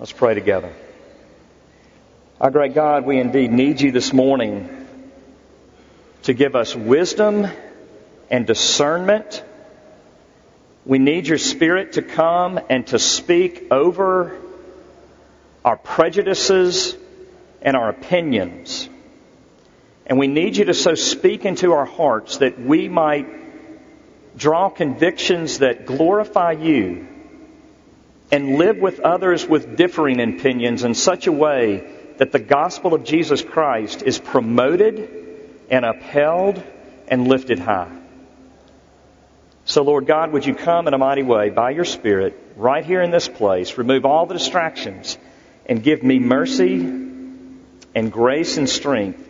Let's pray together. Our great God, we indeed need you this morning to give us wisdom and discernment. We need your Spirit to come and to speak over our prejudices and our opinions. And we need you to so speak into our hearts that we might draw convictions that glorify you and live with others with differing opinions in such a way that the gospel of Jesus Christ is promoted and upheld and lifted high. So, Lord God, would you come in a mighty way by your Spirit right here in this place, remove all the distractions, and give me mercy and grace and strength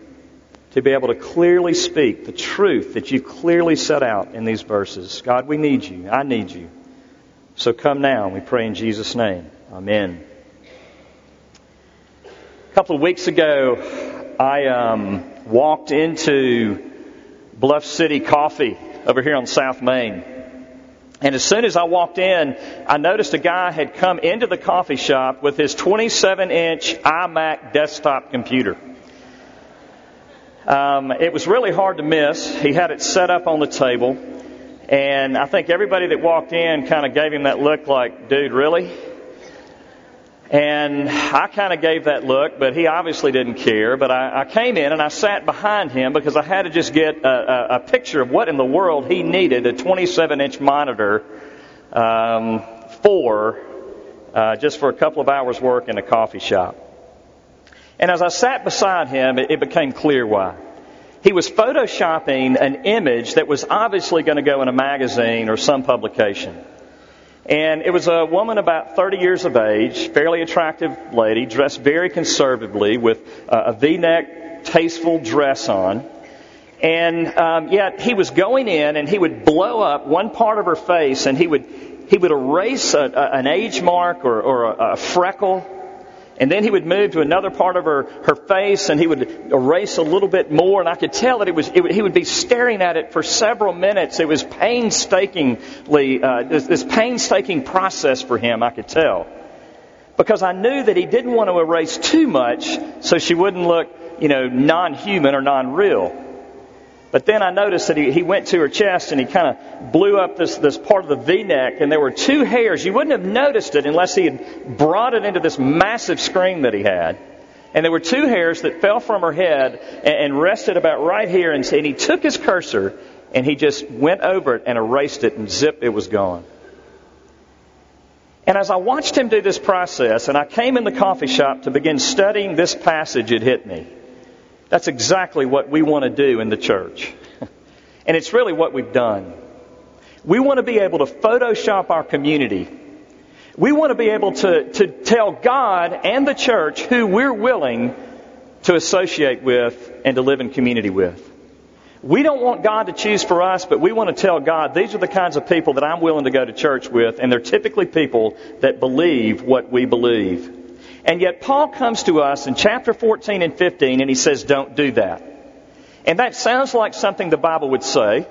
to be able to clearly speak the truth that you clearly set out in these verses. God, we need you. I need you. So come now, we pray in Jesus' name. Amen. A couple of weeks ago, I um, walked into Bluff City Coffee over here on South Main. And as soon as I walked in, I noticed a guy had come into the coffee shop with his 27 inch iMac desktop computer. Um, it was really hard to miss. He had it set up on the table. And I think everybody that walked in kind of gave him that look like, dude, really? And I kind of gave that look, but he obviously didn't care. But I, I came in and I sat behind him because I had to just get a, a, a picture of what in the world he needed a 27 inch monitor um, for uh, just for a couple of hours work in a coffee shop. And as I sat beside him, it, it became clear why. He was photoshopping an image that was obviously going to go in a magazine or some publication. And it was a woman about 30 years of age, fairly attractive lady, dressed very conservatively with a v-neck, tasteful dress on. And um, yet he was going in and he would blow up one part of her face and he would he would erase a, a, an age mark or, or a, a freckle and then he would move to another part of her, her face and he would erase a little bit more. And I could tell that it was, it, he would be staring at it for several minutes. It was painstakingly, uh, this, this painstaking process for him, I could tell. Because I knew that he didn't want to erase too much so she wouldn't look, you know, non-human or non-real. But then I noticed that he, he went to her chest and he kind of blew up this, this part of the V-neck and there were two hairs. You wouldn't have noticed it unless he had brought it into this massive screen that he had. And there were two hairs that fell from her head and, and rested about right here. And, and he took his cursor and he just went over it and erased it and zip, it was gone. And as I watched him do this process and I came in the coffee shop to begin studying this passage, it hit me. That's exactly what we want to do in the church. And it's really what we've done. We want to be able to Photoshop our community. We want to be able to, to tell God and the church who we're willing to associate with and to live in community with. We don't want God to choose for us, but we want to tell God, these are the kinds of people that I'm willing to go to church with, and they're typically people that believe what we believe. And yet Paul comes to us in chapter 14 and 15 and he says, don't do that. And that sounds like something the Bible would say.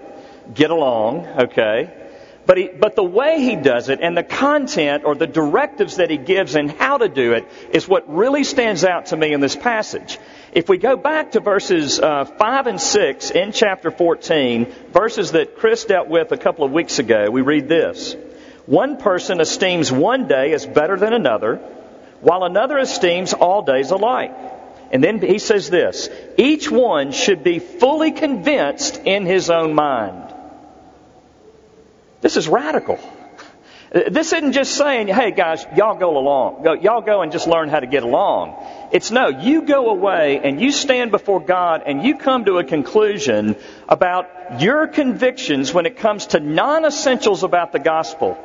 Get along, okay? But, he, but the way he does it and the content or the directives that he gives and how to do it is what really stands out to me in this passage. If we go back to verses uh, 5 and 6 in chapter 14, verses that Chris dealt with a couple of weeks ago, we read this. One person esteems one day as better than another while another esteems all days alike. And then he says this each one should be fully convinced in his own mind. This is radical. This isn't just saying, hey guys, y'all go along. Y'all go and just learn how to get along. It's no, you go away and you stand before God and you come to a conclusion about your convictions when it comes to non-essentials about the gospel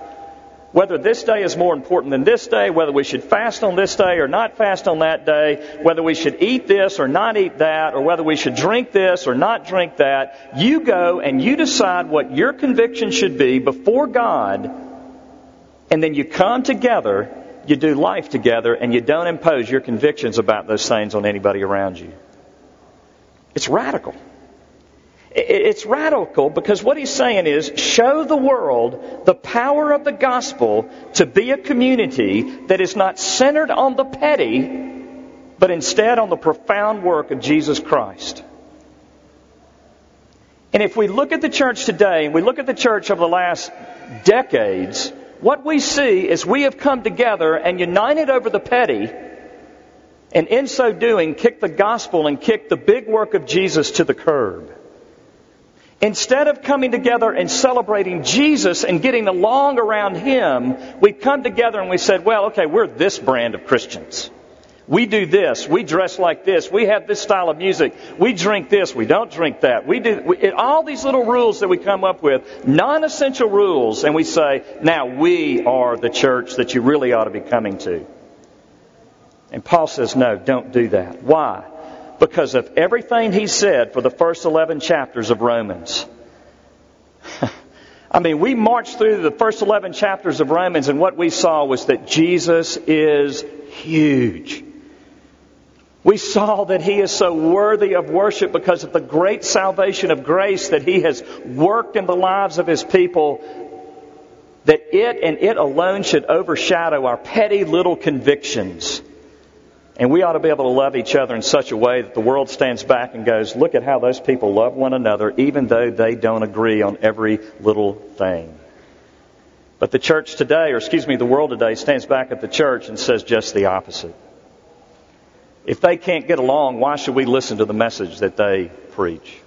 whether this day is more important than this day, whether we should fast on this day or not fast on that day, whether we should eat this or not eat that, or whether we should drink this or not drink that, you go and you decide what your conviction should be before God, and then you come together, you do life together, and you don't impose your convictions about those things on anybody around you. It's radical. It's radical because what he's saying is show the world the power of the gospel to be a community that is not centered on the petty, but instead on the profound work of Jesus Christ. And if we look at the church today and we look at the church over the last decades, what we see is we have come together and united over the petty, and in so doing, kicked the gospel and kicked the big work of Jesus to the curb. Instead of coming together and celebrating Jesus and getting along around Him, we come together and we said, well, okay, we're this brand of Christians. We do this. We dress like this. We have this style of music. We drink this. We don't drink that. We do we, all these little rules that we come up with, non-essential rules, and we say, now we are the church that you really ought to be coming to. And Paul says, no, don't do that. Why? Because of everything he said for the first 11 chapters of Romans. I mean, we marched through the first 11 chapters of Romans, and what we saw was that Jesus is huge. We saw that He is so worthy of worship because of the great salvation of grace that He has worked in the lives of His people, that it and it alone should overshadow our petty little convictions. And we ought to be able to love each other in such a way that the world stands back and goes, look at how those people love one another, even though they don't agree on every little thing. But the church today, or excuse me, the world today stands back at the church and says just the opposite. If they can't get along, why should we listen to the message that they preach?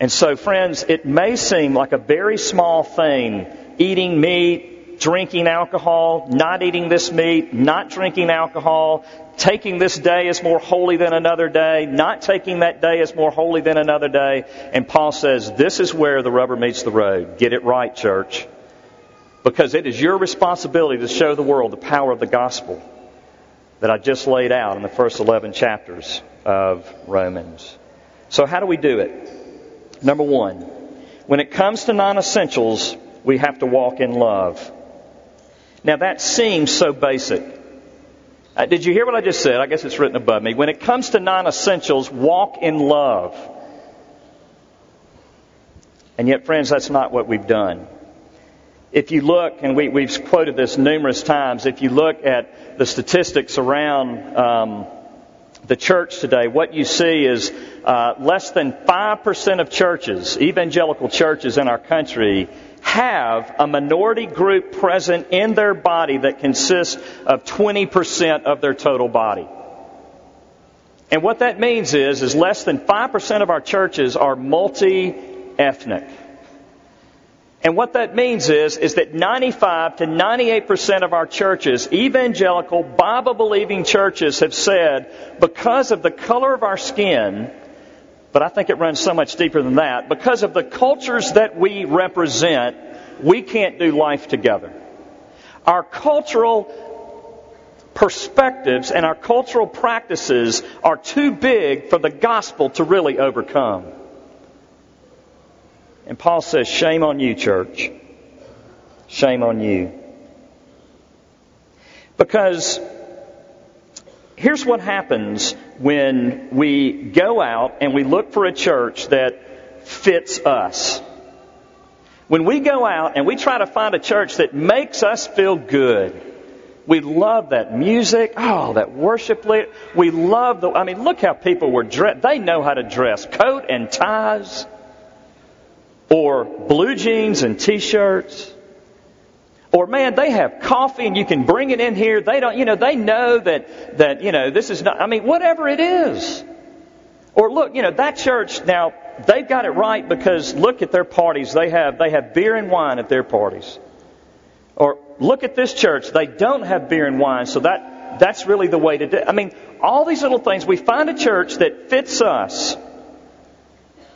And so, friends, it may seem like a very small thing eating meat, drinking alcohol, not eating this meat, not drinking alcohol, taking this day as more holy than another day, not taking that day as more holy than another day. And Paul says, this is where the rubber meets the road. Get it right, church. Because it is your responsibility to show the world the power of the gospel that I just laid out in the first 11 chapters of Romans. So, how do we do it? Number one, when it comes to non essentials, we have to walk in love. Now, that seems so basic. Uh, did you hear what I just said? I guess it's written above me. When it comes to non essentials, walk in love. And yet, friends, that's not what we've done. If you look, and we, have quoted this numerous times, if you look at the statistics around um, the church today, what you see is uh, less than 5% of churches, evangelical churches in our country, have a minority group present in their body that consists of 20% of their total body. And what that means is, is less than 5% of our churches are multi-ethnic. And what that means is, is that 95 to 98% of our churches, evangelical, Bible believing churches have said, because of the color of our skin, but I think it runs so much deeper than that, because of the cultures that we represent, we can't do life together. Our cultural perspectives and our cultural practices are too big for the gospel to really overcome. And Paul says, Shame on you, church. Shame on you. Because here's what happens when we go out and we look for a church that fits us. When we go out and we try to find a church that makes us feel good, we love that music. Oh, that worship leader. We love the, I mean, look how people were dressed. They know how to dress. Coat and ties or blue jeans and t-shirts. Or man, they have coffee and you can bring it in here. They don't, you know, they know that, that, you know, this is not, I mean, whatever it is. Or look, you know, that church now, they've got it right because look at their parties. They have, they have beer and wine at their parties. Or look at this church. They don't have beer and wine. So that, that's really the way to do it. I mean, all these little things. We find a church that fits us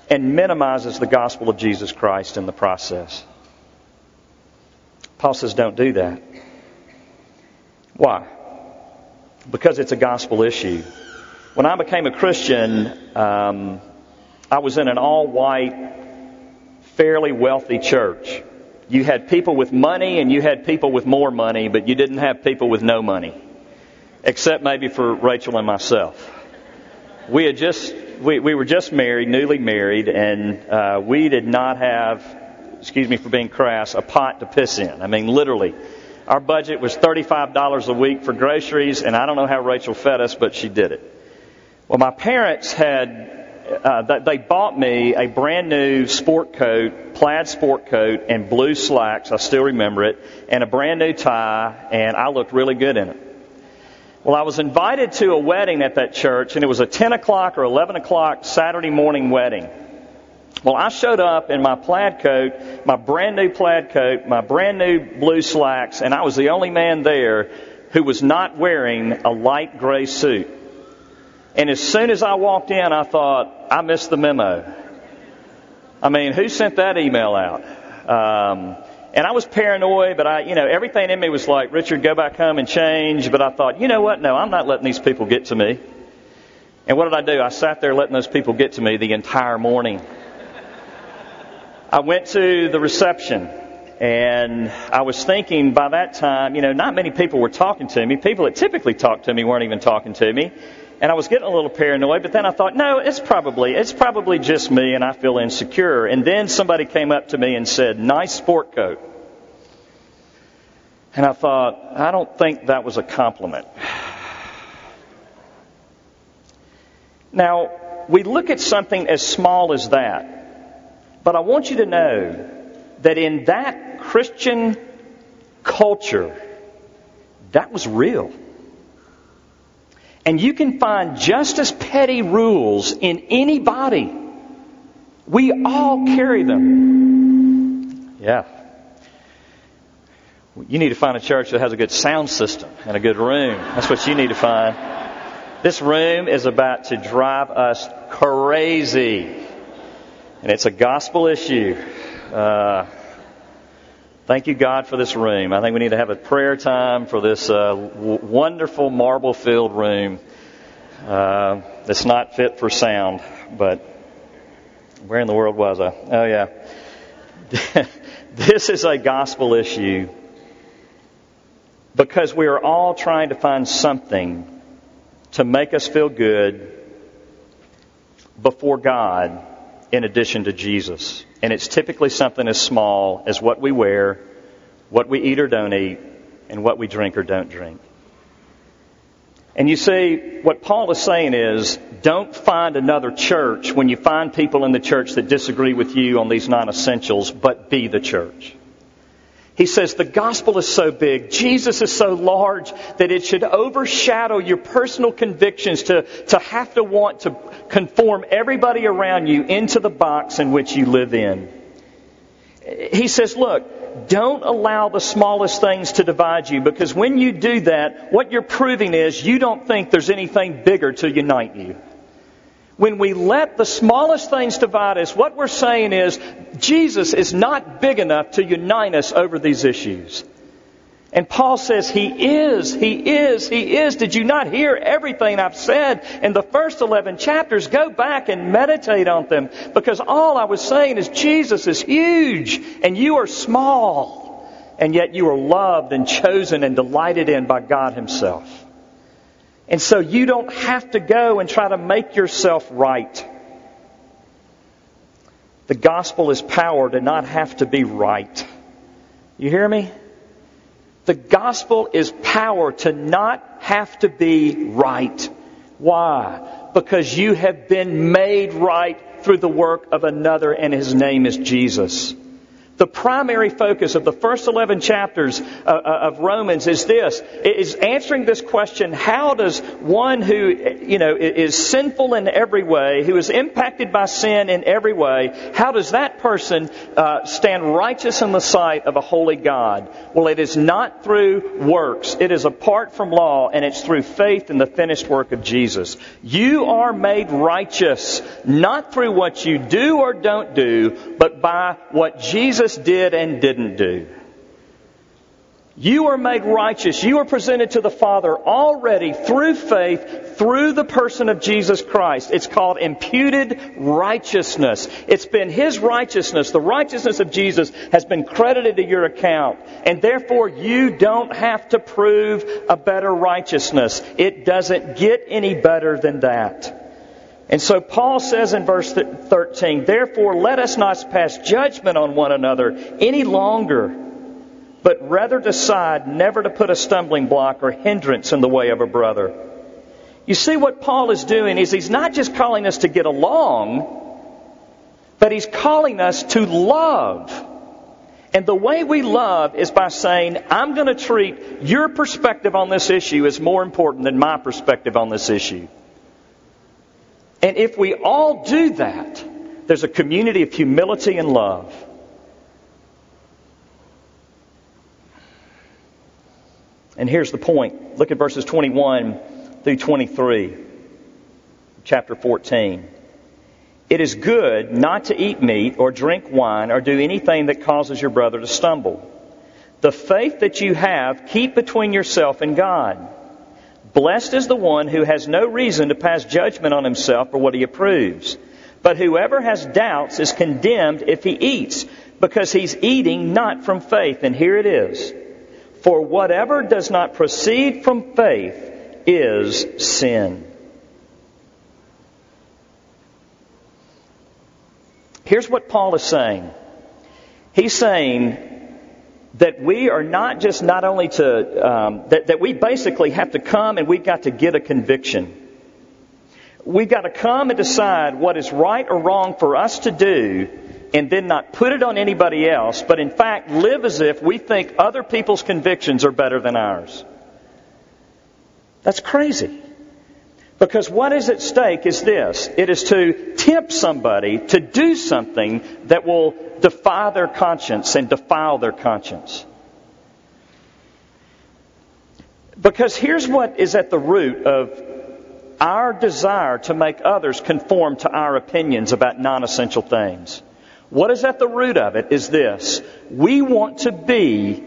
and minimizes the gospel of Jesus Christ in the process. Paul says, don't do that. Why? Because it's a gospel issue. When I became a Christian, um, I was in an all white, fairly wealthy church. You had people with money and you had people with more money, but you didn't have people with no money. Except maybe for Rachel and myself. We had just we, we were just married, newly married, and uh, we did not have, excuse me for being crass, a pot to piss in. I mean, literally. Our budget was $35 a week for groceries, and I don't know how Rachel fed us, but she did it. Well, my parents had uh, they bought me a brand new sport coat, plaid sport coat, and blue slacks. I still remember it, and a brand new tie, and I looked really good in it. Well, I was invited to a wedding at that church, and it was a 10 o'clock or 11 o'clock Saturday morning wedding. Well, I showed up in my plaid coat, my brand new plaid coat, my brand new blue slacks, and I was the only man there who was not wearing a light gray suit. And as soon as I walked in, I thought, I missed the memo. I mean, who sent that email out? Um, and I was paranoid, but I, you know, everything in me was like, Richard, go back home and change. But I thought, you know what? No, I'm not letting these people get to me. And what did I do? I sat there letting those people get to me the entire morning. I went to the reception and I was thinking by that time, you know, not many people were talking to me. People that typically talk to me weren't even talking to me. And I was getting a little paranoid, but then I thought, no, it's probably, it's probably just me and I feel insecure. And then somebody came up to me and said, nice sport coat. And I thought, I don't think that was a compliment. Now, we look at something as small as that, but I want you to know that in that Christian culture, that was real. And you can find just as petty rules in any body. We all carry them. Yeah. You need to find a church that has a good sound system and a good room. That's what you need to find. This room is about to drive us crazy. And it's a gospel issue. Uh, Thank you, God, for this room. I think we need to have a prayer time for this uh, w- wonderful marble filled room uh, that's not fit for sound. But where in the world was I? Oh, yeah. this is a gospel issue because we are all trying to find something to make us feel good before God in addition to Jesus. And it's typically something as small as what we wear, what we eat or don't eat, and what we drink or don't drink. And you see, what Paul is saying is, don't find another church when you find people in the church that disagree with you on these non essentials, but be the church. He says the gospel is so big, Jesus is so large that it should overshadow your personal convictions to, to have to want to conform everybody around you into the box in which you live in. He says, look, don't allow the smallest things to divide you because when you do that, what you're proving is you don't think there's anything bigger to unite you. When we let the smallest things divide us, what we're saying is Jesus is not big enough to unite us over these issues. And Paul says, He is, He is, He is. Did you not hear everything I've said in the first 11 chapters? Go back and meditate on them because all I was saying is Jesus is huge and you are small. And yet you are loved and chosen and delighted in by God Himself. And so you don't have to go and try to make yourself right. The gospel is power to not have to be right. You hear me? The gospel is power to not have to be right. Why? Because you have been made right through the work of another and his name is Jesus. The primary focus of the first 11 chapters uh, uh, of Romans is this, is answering this question, how does one who, you know, is sinful in every way, who is impacted by sin in every way, how does that person uh, stand righteous in the sight of a holy God? Well, it is not through works. It is apart from law, and it's through faith in the finished work of Jesus. You are made righteous, not through what you do or don't do, but by what Jesus Jesus did and didn't do. You are made righteous. You are presented to the Father already through faith, through the person of Jesus Christ. It's called imputed righteousness. It's been His righteousness, the righteousness of Jesus, has been credited to your account. And therefore, you don't have to prove a better righteousness. It doesn't get any better than that. And so Paul says in verse 13, Therefore let us not pass judgment on one another any longer, but rather decide never to put a stumbling block or hindrance in the way of a brother. You see, what Paul is doing is he's not just calling us to get along, but he's calling us to love. And the way we love is by saying, I'm going to treat your perspective on this issue as more important than my perspective on this issue. And if we all do that, there's a community of humility and love. And here's the point. Look at verses 21 through 23, chapter 14. It is good not to eat meat or drink wine or do anything that causes your brother to stumble. The faith that you have, keep between yourself and God. Blessed is the one who has no reason to pass judgment on himself for what he approves. But whoever has doubts is condemned if he eats, because he's eating not from faith. And here it is. For whatever does not proceed from faith is sin. Here's what Paul is saying. He's saying that we are not just not only to, um, that, that we basically have to come and we've got to get a conviction. We've got to come and decide what is right or wrong for us to do and then not put it on anybody else, but in fact live as if we think other people's convictions are better than ours. That's crazy. Because what is at stake is this. It is to tempt somebody to do something that will defy their conscience and defile their conscience. Because here's what is at the root of our desire to make others conform to our opinions about non essential things. What is at the root of it is this. We want to be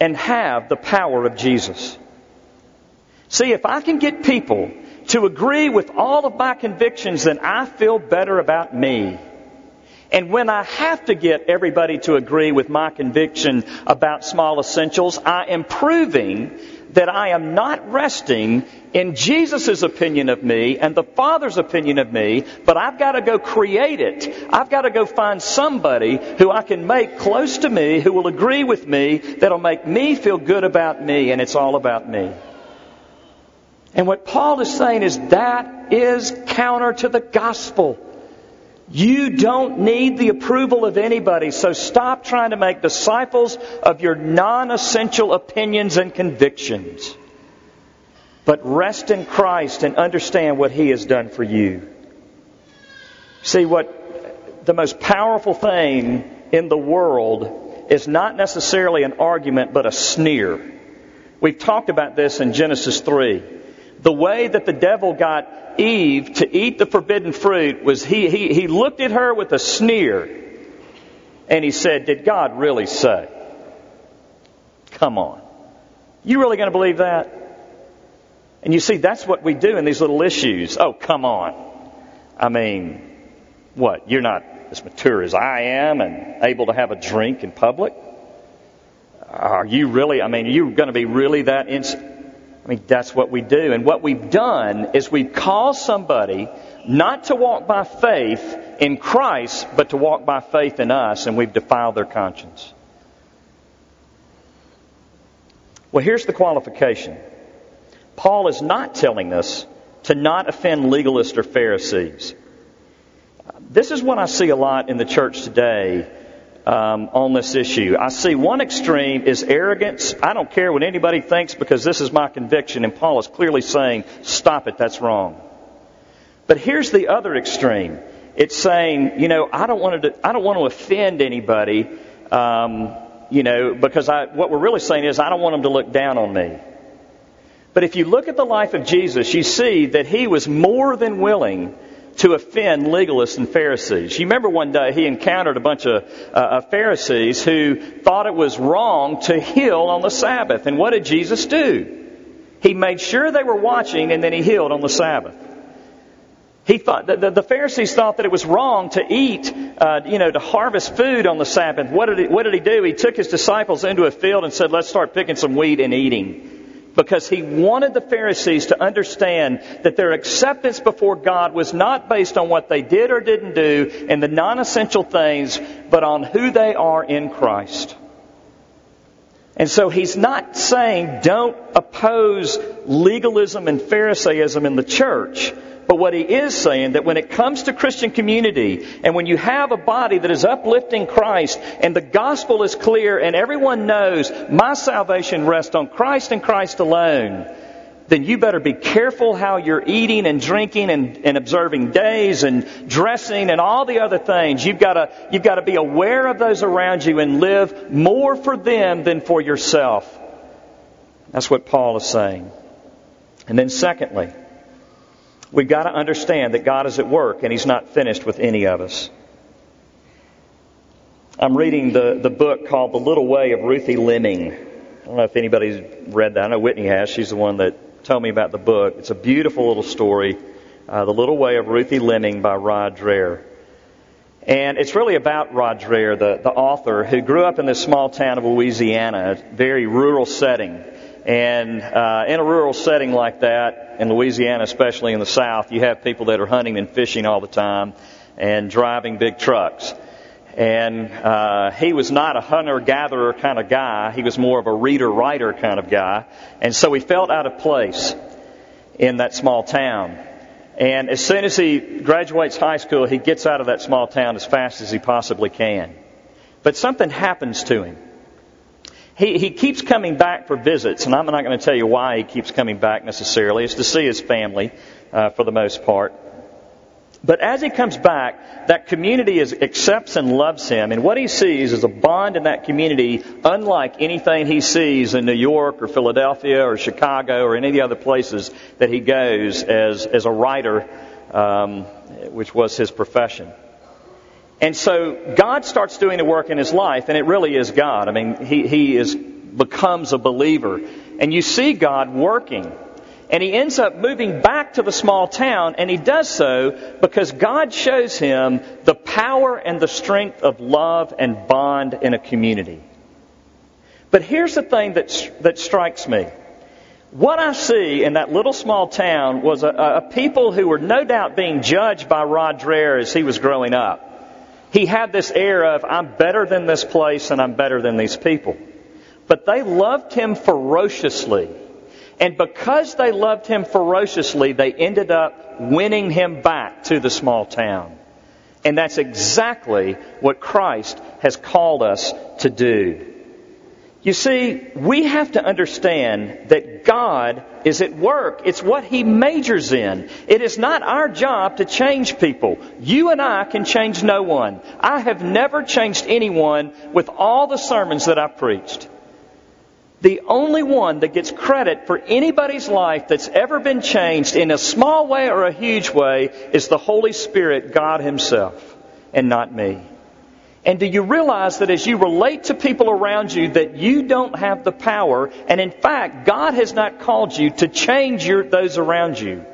and have the power of Jesus. See, if I can get people to agree with all of my convictions, then I feel better about me. And when I have to get everybody to agree with my conviction about small essentials, I am proving that I am not resting in Jesus' opinion of me and the Father's opinion of me, but I've got to go create it. I've got to go find somebody who I can make close to me, who will agree with me, that'll make me feel good about me, and it's all about me. And what Paul is saying is that is counter to the gospel. You don't need the approval of anybody, so stop trying to make disciples of your non essential opinions and convictions. But rest in Christ and understand what He has done for you. See, what the most powerful thing in the world is not necessarily an argument, but a sneer. We've talked about this in Genesis 3 the way that the devil got Eve to eat the forbidden fruit was he, he, he looked at her with a sneer and he said, Did God really say? Come on. You really going to believe that? And you see, that's what we do in these little issues. Oh, come on. I mean, what? You're not as mature as I am and able to have a drink in public? Are you really, I mean, are you going to be really that ins- I mean, that's what we do. And what we've done is we've called somebody not to walk by faith in Christ, but to walk by faith in us, and we've defiled their conscience. Well, here's the qualification Paul is not telling us to not offend legalists or Pharisees. This is what I see a lot in the church today um, on this issue. I see one extreme is arrogance. I don't care what anybody thinks because this is my conviction, and Paul is clearly saying, stop it, that's wrong. But here's the other extreme. It's saying, you know, I don't want to, I don't want to offend anybody, um, you know, because I, what we're really saying is I don't want them to look down on me. But if you look at the life of Jesus, you see that he was more than willing to offend legalists and Pharisees. You remember one day he encountered a bunch of uh, Pharisees who thought it was wrong to heal on the Sabbath. And what did Jesus do? He made sure they were watching and then he healed on the Sabbath. He thought the, the Pharisees thought that it was wrong to eat, uh, you know, to harvest food on the Sabbath. What did, he, what did he do? He took his disciples into a field and said, "Let's start picking some wheat and eating." Because he wanted the Pharisees to understand that their acceptance before God was not based on what they did or didn't do and the non essential things, but on who they are in Christ. And so he's not saying don't oppose legalism and Pharisaism in the church. But what he is saying that when it comes to Christian community and when you have a body that is uplifting Christ and the gospel is clear and everyone knows my salvation rests on Christ and Christ alone, then you better be careful how you're eating and drinking and, and observing days and dressing and all the other things. You've got to, you've got to be aware of those around you and live more for them than for yourself. That's what Paul is saying. And then secondly, We've got to understand that God is at work and He's not finished with any of us. I'm reading the, the book called The Little Way of Ruthie Leming. I don't know if anybody's read that. I know Whitney has. She's the one that told me about the book. It's a beautiful little story. Uh, the Little Way of Ruthie Leming by Rod Dreher. And it's really about Rod Dreher, the, the author, who grew up in this small town of Louisiana, a very rural setting. And uh, in a rural setting like that, in Louisiana, especially in the South, you have people that are hunting and fishing all the time and driving big trucks. And uh, he was not a hunter gatherer kind of guy. He was more of a reader writer kind of guy. And so he felt out of place in that small town. And as soon as he graduates high school, he gets out of that small town as fast as he possibly can. But something happens to him he, he keeps coming back for visits, and I'm not going to tell you why he keeps coming back necessarily. It's to see his family uh, for the most part. But as he comes back, that community is, accepts and loves him, and what he sees is a bond in that community unlike anything he sees in New York or Philadelphia or Chicago or any of the other places that he goes as, as a writer, um, which was his profession. And so God starts doing the work in his life, and it really is God. I mean, he, he is, becomes a believer. And you see God working. And he ends up moving back to the small town, and he does so because God shows him the power and the strength of love and bond in a community. But here's the thing that, that strikes me. What I see in that little small town was a, a people who were no doubt being judged by Rod Dreher as he was growing up. He had this air of, I'm better than this place and I'm better than these people. But they loved him ferociously. And because they loved him ferociously, they ended up winning him back to the small town. And that's exactly what Christ has called us to do. You see, we have to understand that God is at work. It's what He majors in. It is not our job to change people. You and I can change no one. I have never changed anyone with all the sermons that I've preached. The only one that gets credit for anybody's life that's ever been changed in a small way or a huge way is the Holy Spirit, God Himself, and not me. And do you realize that as you relate to people around you that you don't have the power, and in fact, God has not called you to change your, those around you.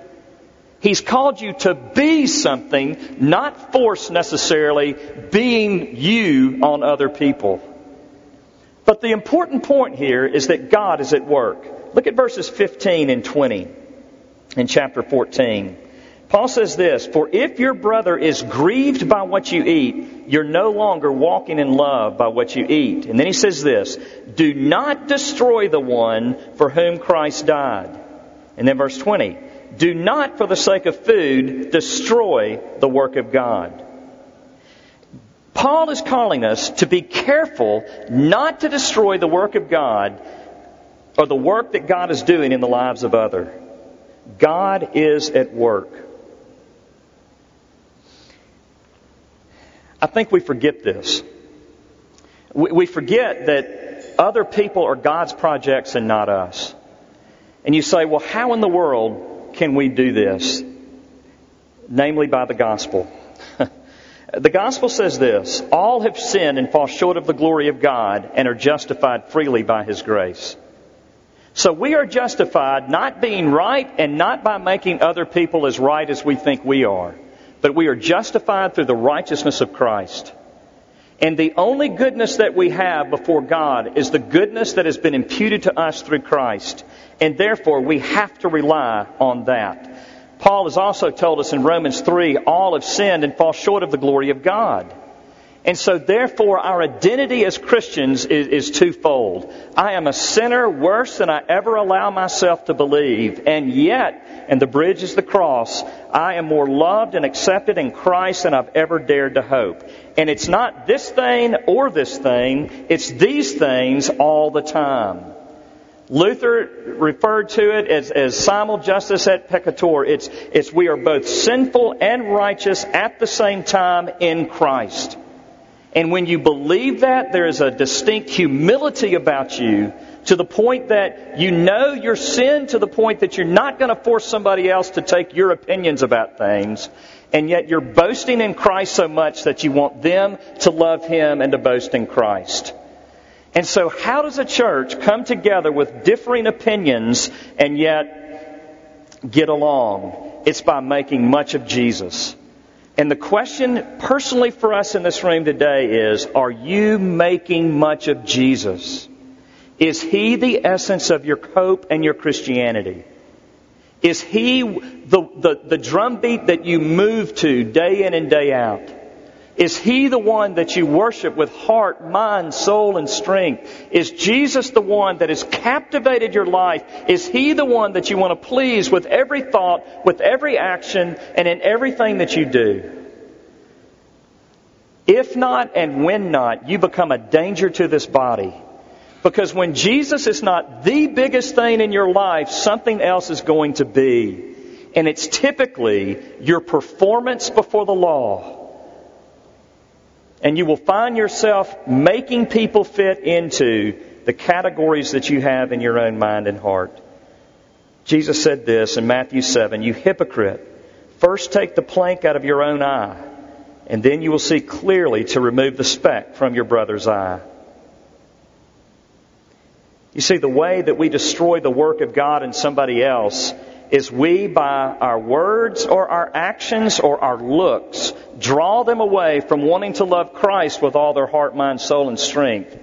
He's called you to be something, not force necessarily being you on other people. But the important point here is that God is at work. Look at verses 15 and 20 in chapter 14. Paul says this, For if your brother is grieved by what you eat, you're no longer walking in love by what you eat. And then he says this, Do not destroy the one for whom Christ died. And then verse 20, Do not for the sake of food destroy the work of God. Paul is calling us to be careful not to destroy the work of God or the work that God is doing in the lives of others. God is at work. I think we forget this. We forget that other people are God's projects and not us. And you say, well, how in the world can we do this? Namely by the gospel. the gospel says this All have sinned and fall short of the glory of God and are justified freely by His grace. So we are justified not being right and not by making other people as right as we think we are but we are justified through the righteousness of Christ. And the only goodness that we have before God is the goodness that has been imputed to us through Christ. And therefore, we have to rely on that. Paul has also told us in Romans 3 all have sinned and fall short of the glory of God. And so, therefore, our identity as Christians is, is, twofold. I am a sinner worse than I ever allow myself to believe, and yet, and the bridge is the cross, I am more loved and accepted in Christ than I've ever dared to hope. And it's not this thing or this thing, it's these things all the time. Luther referred to it as, as simul justus et peccator. It's, it's we are both sinful and righteous at the same time in Christ. And when you believe that, there is a distinct humility about you to the point that you know your sin to the point that you're not going to force somebody else to take your opinions about things. And yet you're boasting in Christ so much that you want them to love Him and to boast in Christ. And so, how does a church come together with differing opinions and yet get along? It's by making much of Jesus. And the question personally for us in this room today is Are you making much of Jesus? Is He the essence of your hope and your Christianity? Is He the, the, the drumbeat that you move to day in and day out? Is He the one that you worship with heart, mind, soul, and strength? Is Jesus the one that has captivated your life? Is He the one that you want to please with every thought, with every action, and in everything that you do? If not and when not, you become a danger to this body. Because when Jesus is not the biggest thing in your life, something else is going to be. And it's typically your performance before the law and you will find yourself making people fit into the categories that you have in your own mind and heart. Jesus said this in Matthew 7 You hypocrite, first take the plank out of your own eye, and then you will see clearly to remove the speck from your brother's eye. You see, the way that we destroy the work of God in somebody else is we, by our words or our actions or our looks, draw them away from wanting to love Christ with all their heart, mind, soul, and strength.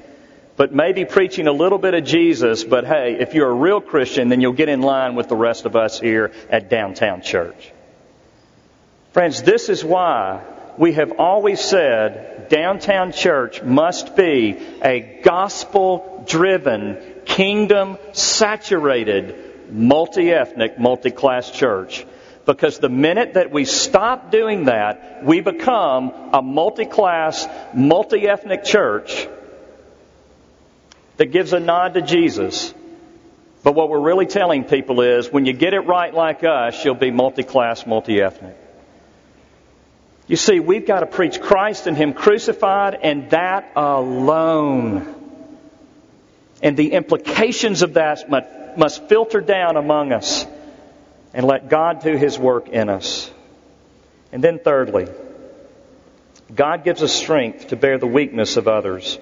But maybe preaching a little bit of Jesus, but hey, if you're a real Christian, then you'll get in line with the rest of us here at Downtown Church. Friends, this is why we have always said Downtown Church must be a gospel driven, kingdom saturated, multi ethnic, multi class church. Because the minute that we stop doing that, we become a multi class, multi ethnic church that gives a nod to Jesus. But what we're really telling people is when you get it right like us, you'll be multi class, multi ethnic. You see, we've got to preach Christ and Him crucified, and that alone. And the implications of that must filter down among us and let God do His work in us. And then, thirdly, God gives us strength to bear the weakness of others.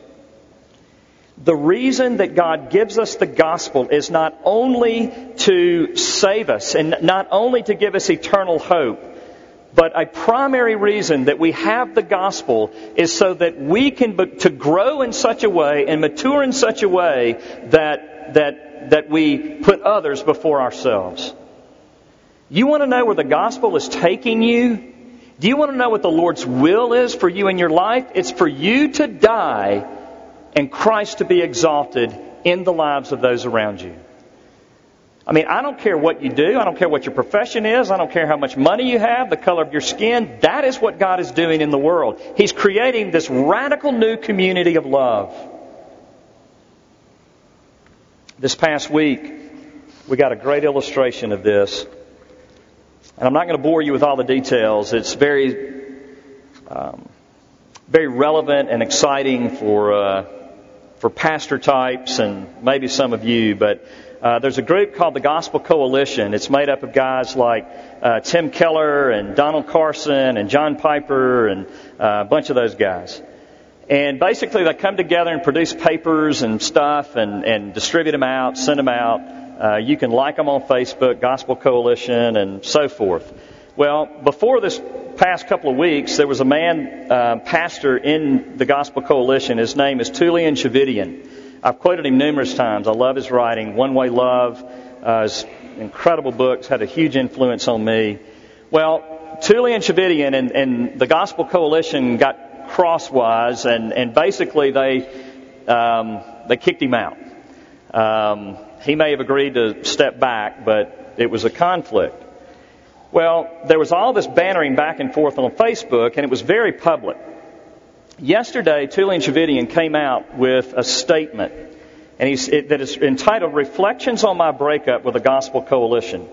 The reason that God gives us the gospel is not only to save us and not only to give us eternal hope, but a primary reason that we have the gospel is so that we can be, to grow in such a way and mature in such a way that that that we put others before ourselves. You want to know where the gospel is taking you? Do you want to know what the Lord's will is for you in your life? It's for you to die and Christ to be exalted in the lives of those around you. I mean, I don't care what you do. I don't care what your profession is. I don't care how much money you have, the color of your skin. That is what God is doing in the world. He's creating this radical new community of love. This past week, we got a great illustration of this. And I'm not going to bore you with all the details. It's very, um, very relevant and exciting for, uh, for pastor types and maybe some of you. But uh, there's a group called the Gospel Coalition. It's made up of guys like uh, Tim Keller and Donald Carson and John Piper and uh, a bunch of those guys. And basically, they come together and produce papers and stuff and, and distribute them out, send them out. Uh, you can like them on Facebook, Gospel Coalition, and so forth. Well, before this past couple of weeks, there was a man, uh, pastor in the Gospel Coalition. His name is Tullian Tchividjian. I've quoted him numerous times. I love his writing, One Way Love. Uh, incredible books had a huge influence on me. Well, Tullian Tchividjian and, and the Gospel Coalition got crosswise, and, and basically they um, they kicked him out. Um, he may have agreed to step back, but it was a conflict. Well, there was all this bannering back and forth on Facebook, and it was very public. Yesterday, Tullian Tchividjian came out with a statement and he's, it, that is entitled Reflections on My Breakup with the Gospel Coalition.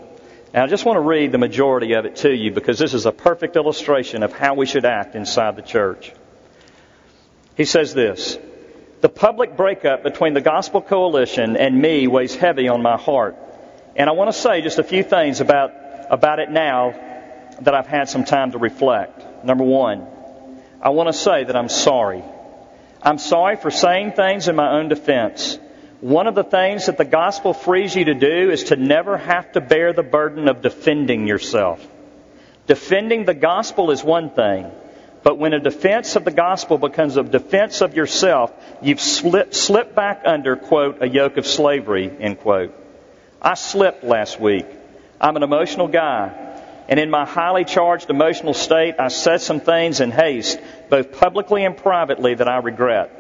And I just want to read the majority of it to you because this is a perfect illustration of how we should act inside the church. He says this The public breakup between the Gospel Coalition and me weighs heavy on my heart. And I want to say just a few things about, about it now that I've had some time to reflect. Number one, I want to say that I'm sorry. I'm sorry for saying things in my own defense. One of the things that the gospel frees you to do is to never have to bear the burden of defending yourself. Defending the gospel is one thing, but when a defense of the gospel becomes a defense of yourself, you've slipped, slipped back under, quote, a yoke of slavery, end quote. I slipped last week. I'm an emotional guy. And in my highly charged emotional state, I said some things in haste, both publicly and privately, that I regret.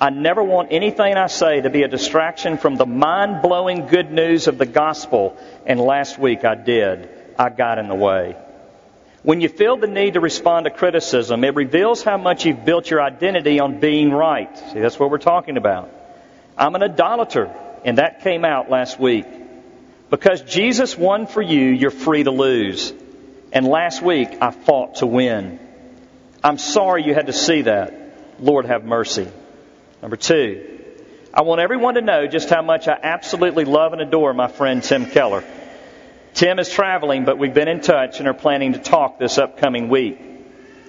I never want anything I say to be a distraction from the mind blowing good news of the gospel, and last week I did. I got in the way. When you feel the need to respond to criticism, it reveals how much you've built your identity on being right. See, that's what we're talking about. I'm an idolater, and that came out last week. Because Jesus won for you, you're free to lose. And last week, I fought to win. I'm sorry you had to see that. Lord have mercy. Number two, I want everyone to know just how much I absolutely love and adore my friend Tim Keller. Tim is traveling, but we've been in touch and are planning to talk this upcoming week.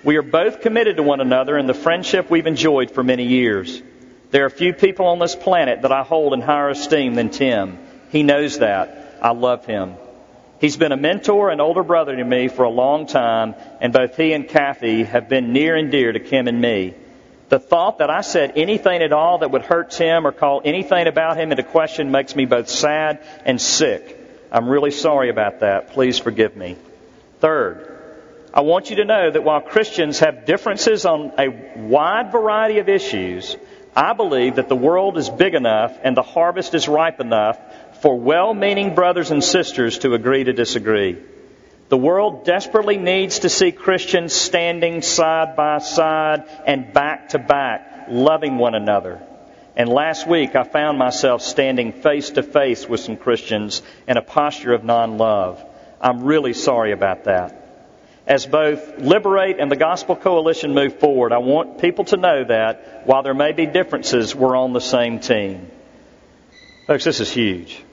We are both committed to one another and the friendship we've enjoyed for many years. There are few people on this planet that I hold in higher esteem than Tim. He knows that. I love him. He's been a mentor and older brother to me for a long time, and both he and Kathy have been near and dear to Kim and me. The thought that I said anything at all that would hurt Tim or call anything about him into question makes me both sad and sick. I'm really sorry about that. Please forgive me. Third, I want you to know that while Christians have differences on a wide variety of issues, I believe that the world is big enough and the harvest is ripe enough for well meaning brothers and sisters to agree to disagree. The world desperately needs to see Christians standing side by side and back to back, loving one another. And last week I found myself standing face to face with some Christians in a posture of non love. I'm really sorry about that. As both Liberate and the Gospel Coalition move forward, I want people to know that while there may be differences, we're on the same team. Folks, this is huge.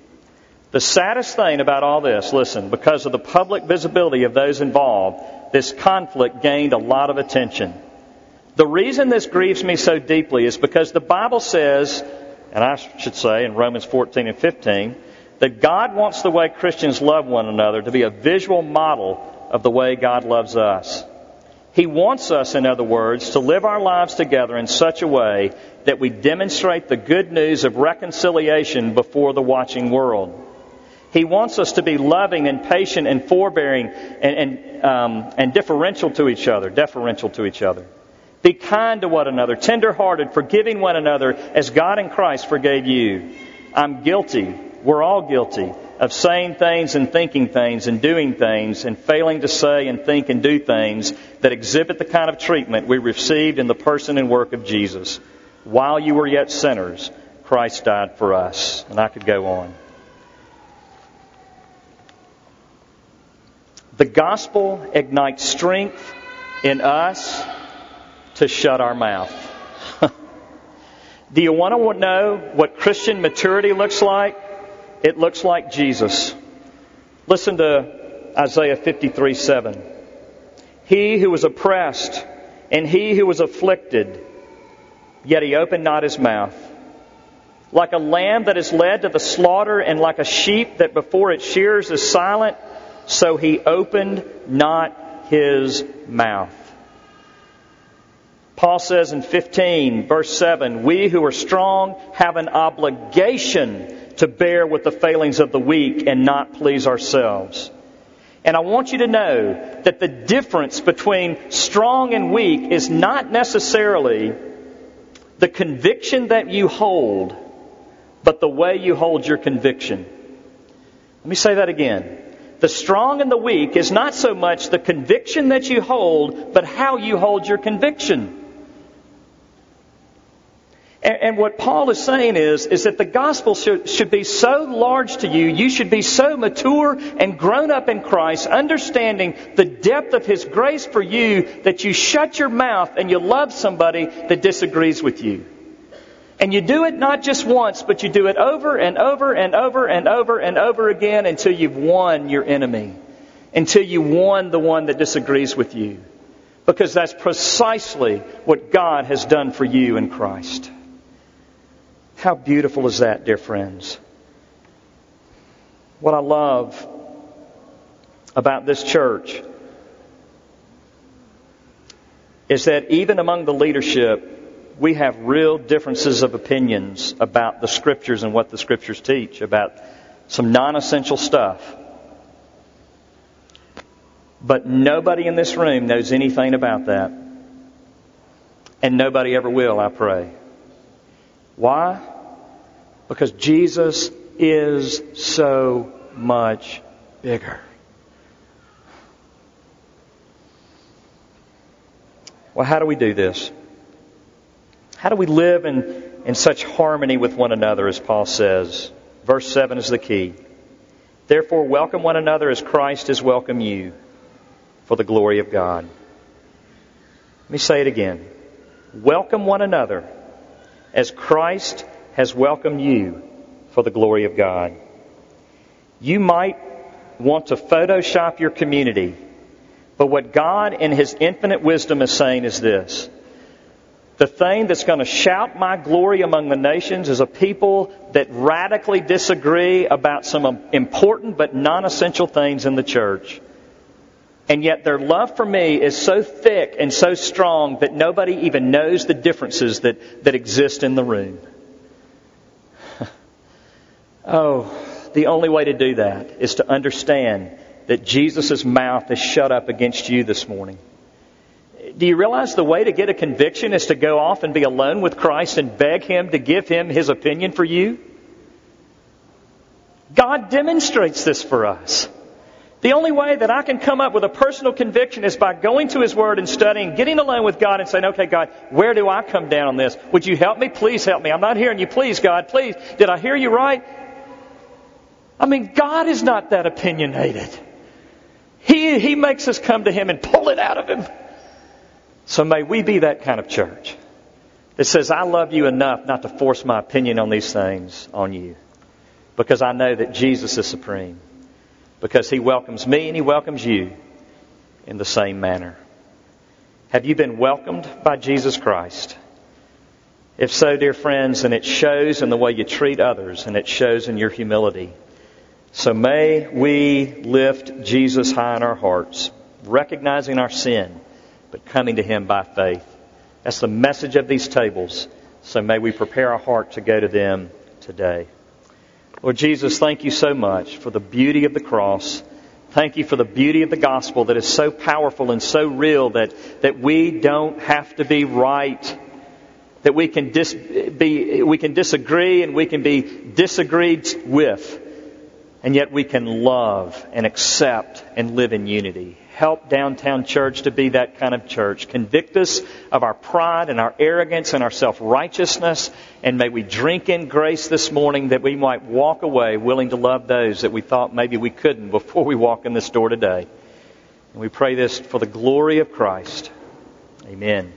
The saddest thing about all this, listen, because of the public visibility of those involved, this conflict gained a lot of attention. The reason this grieves me so deeply is because the Bible says, and I should say in Romans 14 and 15, that God wants the way Christians love one another to be a visual model of the way God loves us. He wants us, in other words, to live our lives together in such a way that we demonstrate the good news of reconciliation before the watching world. He wants us to be loving and patient and forbearing and, and, um, and differential to each other, deferential to each other. Be kind to one another, tenderhearted, forgiving one another as God in Christ forgave you. I'm guilty. We're all guilty of saying things and thinking things and doing things and failing to say and think and do things that exhibit the kind of treatment we received in the person and work of Jesus. While you were yet sinners, Christ died for us. And I could go on. The gospel ignites strength in us to shut our mouth. Do you want to know what Christian maturity looks like? It looks like Jesus. Listen to Isaiah 53 7. He who was oppressed and he who was afflicted, yet he opened not his mouth. Like a lamb that is led to the slaughter and like a sheep that before its shears is silent, so he opened not his mouth. Paul says in 15, verse 7, we who are strong have an obligation to bear with the failings of the weak and not please ourselves. And I want you to know that the difference between strong and weak is not necessarily the conviction that you hold, but the way you hold your conviction. Let me say that again. The strong and the weak is not so much the conviction that you hold, but how you hold your conviction. And, and, what Paul is saying is, is that the gospel should, should be so large to you, you should be so mature and grown up in Christ, understanding the depth of His grace for you, that you shut your mouth and you love somebody that disagrees with you. And you do it not just once, but you do it over and over and over and over and over again until you've won your enemy. Until you won the one that disagrees with you. Because that's precisely what God has done for you in Christ. How beautiful is that, dear friends? What I love about this church is that even among the leadership, we have real differences of opinions about the scriptures and what the scriptures teach, about some non essential stuff. But nobody in this room knows anything about that. And nobody ever will, I pray. Why? Because Jesus is so much bigger. Well, how do we do this? How do we live in, in such harmony with one another, as Paul says? Verse 7 is the key. Therefore, welcome one another as Christ has welcomed you for the glory of God. Let me say it again. Welcome one another as Christ has welcomed you for the glory of God. You might want to Photoshop your community, but what God in His infinite wisdom is saying is this. The thing that's going to shout my glory among the nations is a people that radically disagree about some important but non essential things in the church. And yet their love for me is so thick and so strong that nobody even knows the differences that, that exist in the room. Oh, the only way to do that is to understand that Jesus' mouth is shut up against you this morning. Do you realize the way to get a conviction is to go off and be alone with Christ and beg Him to give Him His opinion for you? God demonstrates this for us. The only way that I can come up with a personal conviction is by going to His Word and studying, getting alone with God and saying, okay, God, where do I come down on this? Would you help me? Please help me. I'm not hearing you. Please, God, please. Did I hear you right? I mean, God is not that opinionated. He, he makes us come to Him and pull it out of Him. So may we be that kind of church that says, I love you enough not to force my opinion on these things on you. Because I know that Jesus is supreme. Because He welcomes me and He welcomes you in the same manner. Have you been welcomed by Jesus Christ? If so, dear friends, and it shows in the way you treat others and it shows in your humility. So may we lift Jesus high in our hearts, recognizing our sin, but coming to Him by faith. That's the message of these tables. So may we prepare our heart to go to them today. Lord Jesus, thank you so much for the beauty of the cross. Thank you for the beauty of the gospel that is so powerful and so real that, that we don't have to be right. That we can, dis, be, we can disagree and we can be disagreed with and yet we can love and accept and live in unity. Help Downtown Church to be that kind of church. Convict us of our pride and our arrogance and our self-righteousness, and may we drink in grace this morning that we might walk away willing to love those that we thought maybe we couldn't before we walk in this door today. And we pray this for the glory of Christ. Amen.